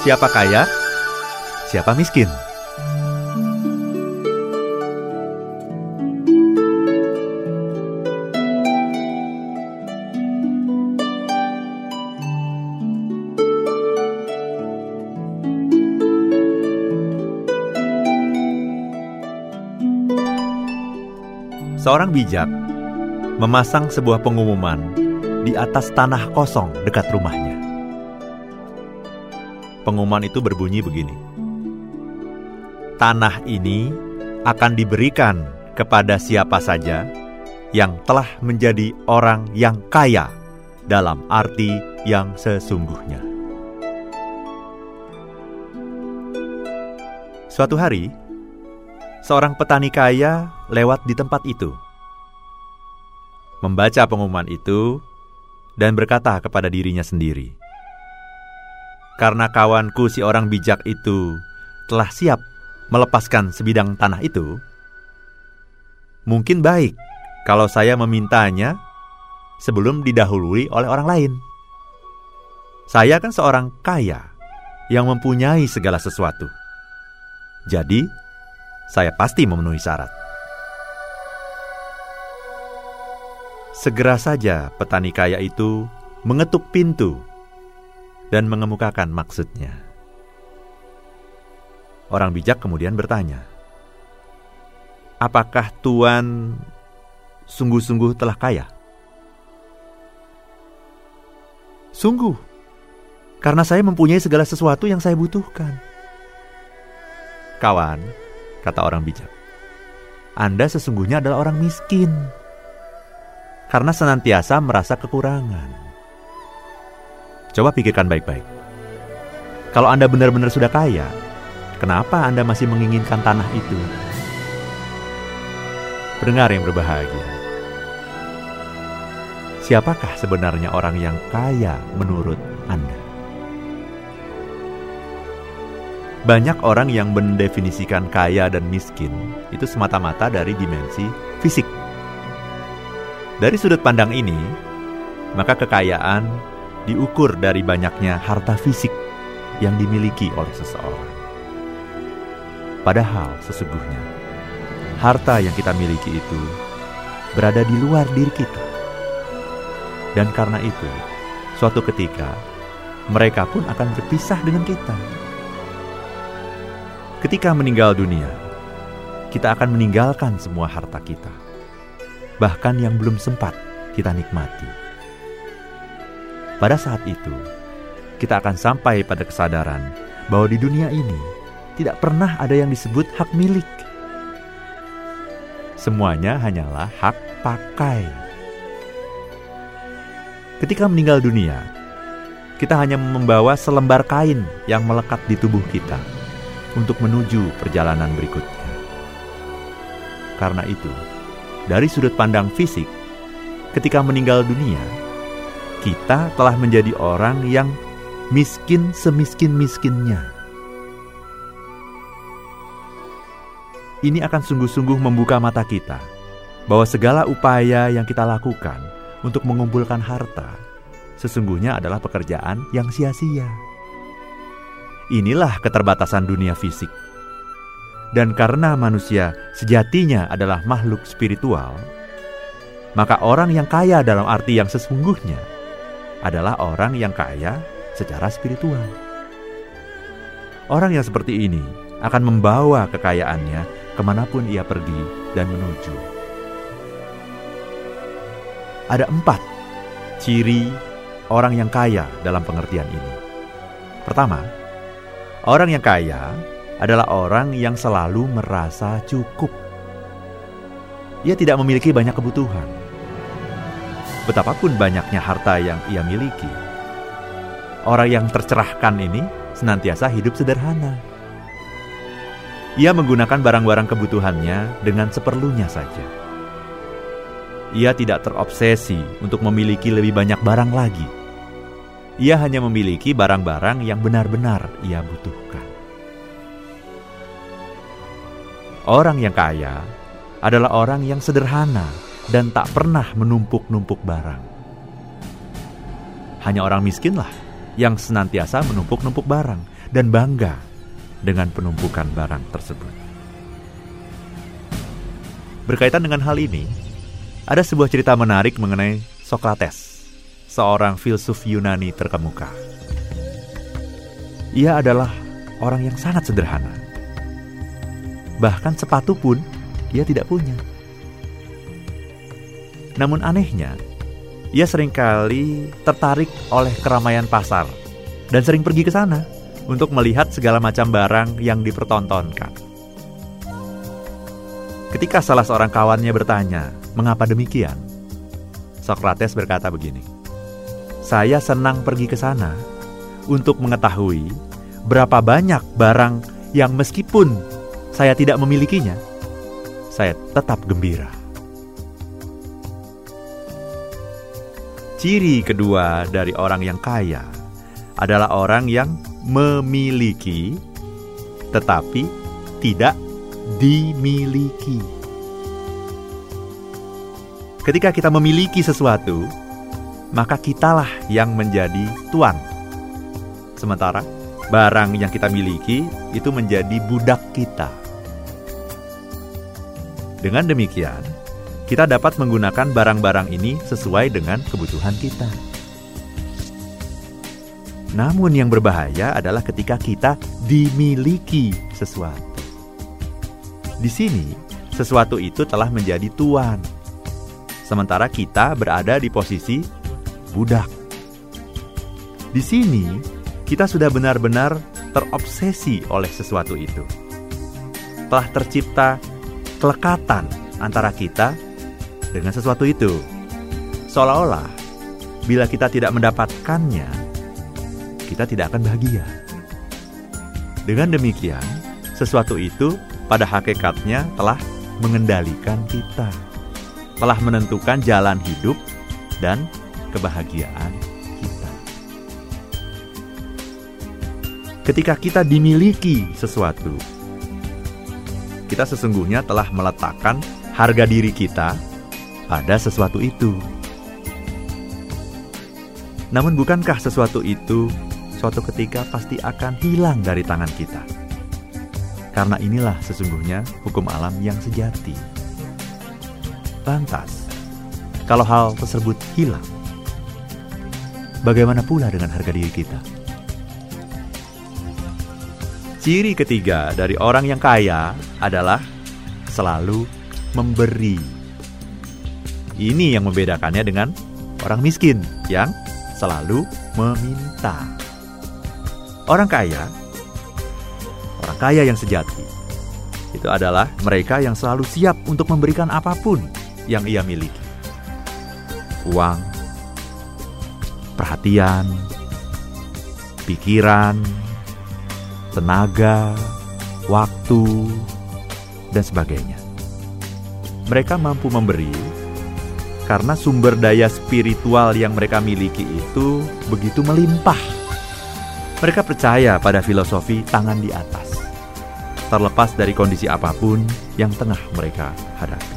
Siapa kaya? Siapa miskin? Seorang bijak memasang sebuah pengumuman di atas tanah kosong dekat rumahnya. Pengumuman itu berbunyi begini: "Tanah ini akan diberikan kepada siapa saja yang telah menjadi orang yang kaya dalam arti yang sesungguhnya." Suatu hari, seorang petani kaya lewat di tempat itu, membaca pengumuman itu, dan berkata kepada dirinya sendiri, "Karena kawanku, si orang bijak itu, telah siap melepaskan sebidang tanah itu, mungkin baik kalau saya memintanya sebelum didahului oleh orang lain. Saya kan seorang kaya yang mempunyai segala sesuatu." Jadi, saya pasti memenuhi syarat. Segera saja petani kaya itu mengetuk pintu dan mengemukakan maksudnya. Orang bijak kemudian bertanya, "Apakah Tuan sungguh-sungguh telah kaya?" "Sungguh, karena saya mempunyai segala sesuatu yang saya butuhkan." Kawan, kata orang bijak, Anda sesungguhnya adalah orang miskin karena senantiasa merasa kekurangan. Coba pikirkan baik-baik. Kalau Anda benar-benar sudah kaya, kenapa Anda masih menginginkan tanah itu? Pendengar yang berbahagia, siapakah sebenarnya orang yang kaya menurut Anda? Banyak orang yang mendefinisikan kaya dan miskin itu semata-mata dari dimensi fisik. Dari sudut pandang ini, maka kekayaan diukur dari banyaknya harta fisik yang dimiliki oleh seseorang. Padahal sesungguhnya, harta yang kita miliki itu berada di luar diri kita. Dan karena itu, suatu ketika mereka pun akan berpisah dengan kita. Ketika meninggal dunia, kita akan meninggalkan semua harta kita, bahkan yang belum sempat kita nikmati. Pada saat itu, kita akan sampai pada kesadaran bahwa di dunia ini tidak pernah ada yang disebut hak milik. Semuanya hanyalah hak pakai. Ketika meninggal dunia, kita hanya membawa selembar kain yang melekat di tubuh kita untuk menuju perjalanan berikutnya. Karena itu, dari sudut pandang fisik, ketika meninggal dunia, kita telah menjadi orang yang miskin semiskin-miskinnya. Ini akan sungguh-sungguh membuka mata kita bahwa segala upaya yang kita lakukan untuk mengumpulkan harta sesungguhnya adalah pekerjaan yang sia-sia. Inilah keterbatasan dunia fisik. Dan karena manusia sejatinya adalah makhluk spiritual, maka orang yang kaya dalam arti yang sesungguhnya adalah orang yang kaya secara spiritual. Orang yang seperti ini akan membawa kekayaannya ke mana pun ia pergi dan menuju. Ada empat ciri orang yang kaya dalam pengertian ini. Pertama, Orang yang kaya adalah orang yang selalu merasa cukup. Ia tidak memiliki banyak kebutuhan. Betapapun banyaknya harta yang ia miliki, orang yang tercerahkan ini senantiasa hidup sederhana. Ia menggunakan barang-barang kebutuhannya dengan seperlunya saja. Ia tidak terobsesi untuk memiliki lebih banyak barang lagi ia hanya memiliki barang-barang yang benar-benar ia butuhkan. Orang yang kaya adalah orang yang sederhana dan tak pernah menumpuk-numpuk barang. Hanya orang miskinlah yang senantiasa menumpuk-numpuk barang dan bangga dengan penumpukan barang tersebut. Berkaitan dengan hal ini, ada sebuah cerita menarik mengenai Sokrates, seorang filsuf Yunani terkemuka. Ia adalah orang yang sangat sederhana. Bahkan sepatu pun ia tidak punya. Namun anehnya, ia sering kali tertarik oleh keramaian pasar dan sering pergi ke sana untuk melihat segala macam barang yang dipertontonkan. Ketika salah seorang kawannya bertanya, "Mengapa demikian?" Socrates berkata begini, "Saya senang pergi ke sana untuk mengetahui berapa banyak barang yang meskipun saya tidak memilikinya, saya tetap gembira." Ciri kedua dari orang yang kaya adalah orang yang memiliki tetapi tidak dimiliki. Ketika kita memiliki sesuatu, maka kitalah yang menjadi tuan. Sementara barang yang kita miliki itu menjadi budak kita. Dengan demikian, kita dapat menggunakan barang-barang ini sesuai dengan kebutuhan kita. Namun, yang berbahaya adalah ketika kita dimiliki sesuatu. Di sini, sesuatu itu telah menjadi tuan, sementara kita berada di posisi budak. Di sini, kita sudah benar-benar terobsesi oleh sesuatu itu. Telah tercipta kelekatan antara kita dengan sesuatu itu. Seolah-olah bila kita tidak mendapatkannya, kita tidak akan bahagia. Dengan demikian, sesuatu itu pada hakikatnya telah mengendalikan kita, telah menentukan jalan hidup dan kebahagiaan kita. Ketika kita dimiliki sesuatu, kita sesungguhnya telah meletakkan harga diri kita pada sesuatu itu. Namun, bukankah sesuatu itu suatu ketika pasti akan hilang dari tangan kita? Karena inilah sesungguhnya hukum alam yang sejati. Lantas, kalau hal tersebut hilang, bagaimana pula dengan harga diri kita? Ciri ketiga dari orang yang kaya adalah selalu memberi. Ini yang membedakannya dengan orang miskin yang selalu meminta. Orang kaya, orang kaya yang sejati, itu adalah mereka yang selalu siap untuk memberikan apa pun yang ia miliki. Uang, perhatian, pikiran, tenaga, waktu, dan sebagainya. Mereka mampu memberi karena sumber daya spiritual yang mereka miliki itu begitu melimpah. Mereka percaya pada filosofi tangan di atas, terlepas dari kondisi apa pun yang tengah mereka hadapi.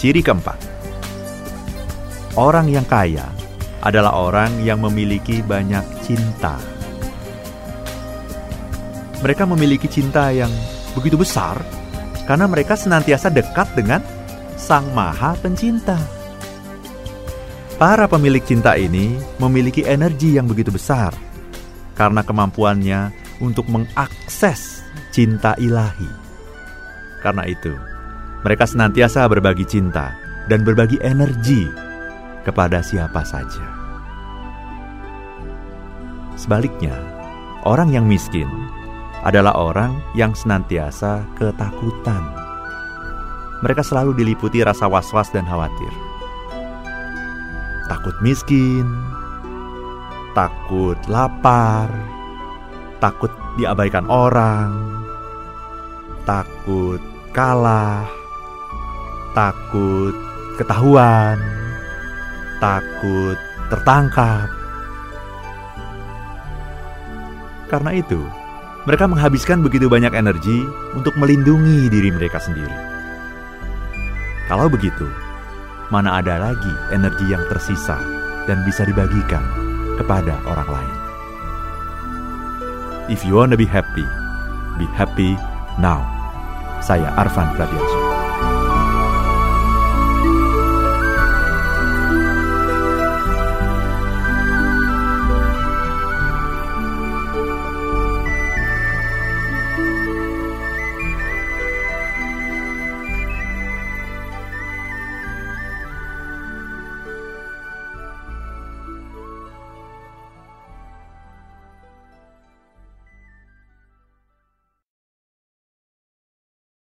Ciri keempat, orang yang kaya adalah orang yang memiliki banyak cinta. Mereka memiliki cinta yang begitu besar karena mereka senantiasa dekat dengan Sang Maha Pencinta. Para pemilik cinta ini memiliki energi yang begitu besar karena kemampuannya untuk mengakses cinta ilahi. Karena itu, mereka senantiasa berbagi cinta dan berbagi energi kepada siapa saja. Sebaliknya, orang yang miskin adalah orang yang senantiasa ketakutan mereka selalu diliputi rasa was-was dan khawatir. Takut miskin, takut lapar, takut diabaikan orang, takut kalah, takut ketahuan, takut tertangkap. Karena itu, mereka menghabiskan begitu banyak energi untuk melindungi diri mereka sendiri. Kalau begitu, mana ada lagi energi yang tersisa dan bisa dibagikan kepada orang lain? If you wanna be happy, be happy now. Saya Arvan Pradiansyah.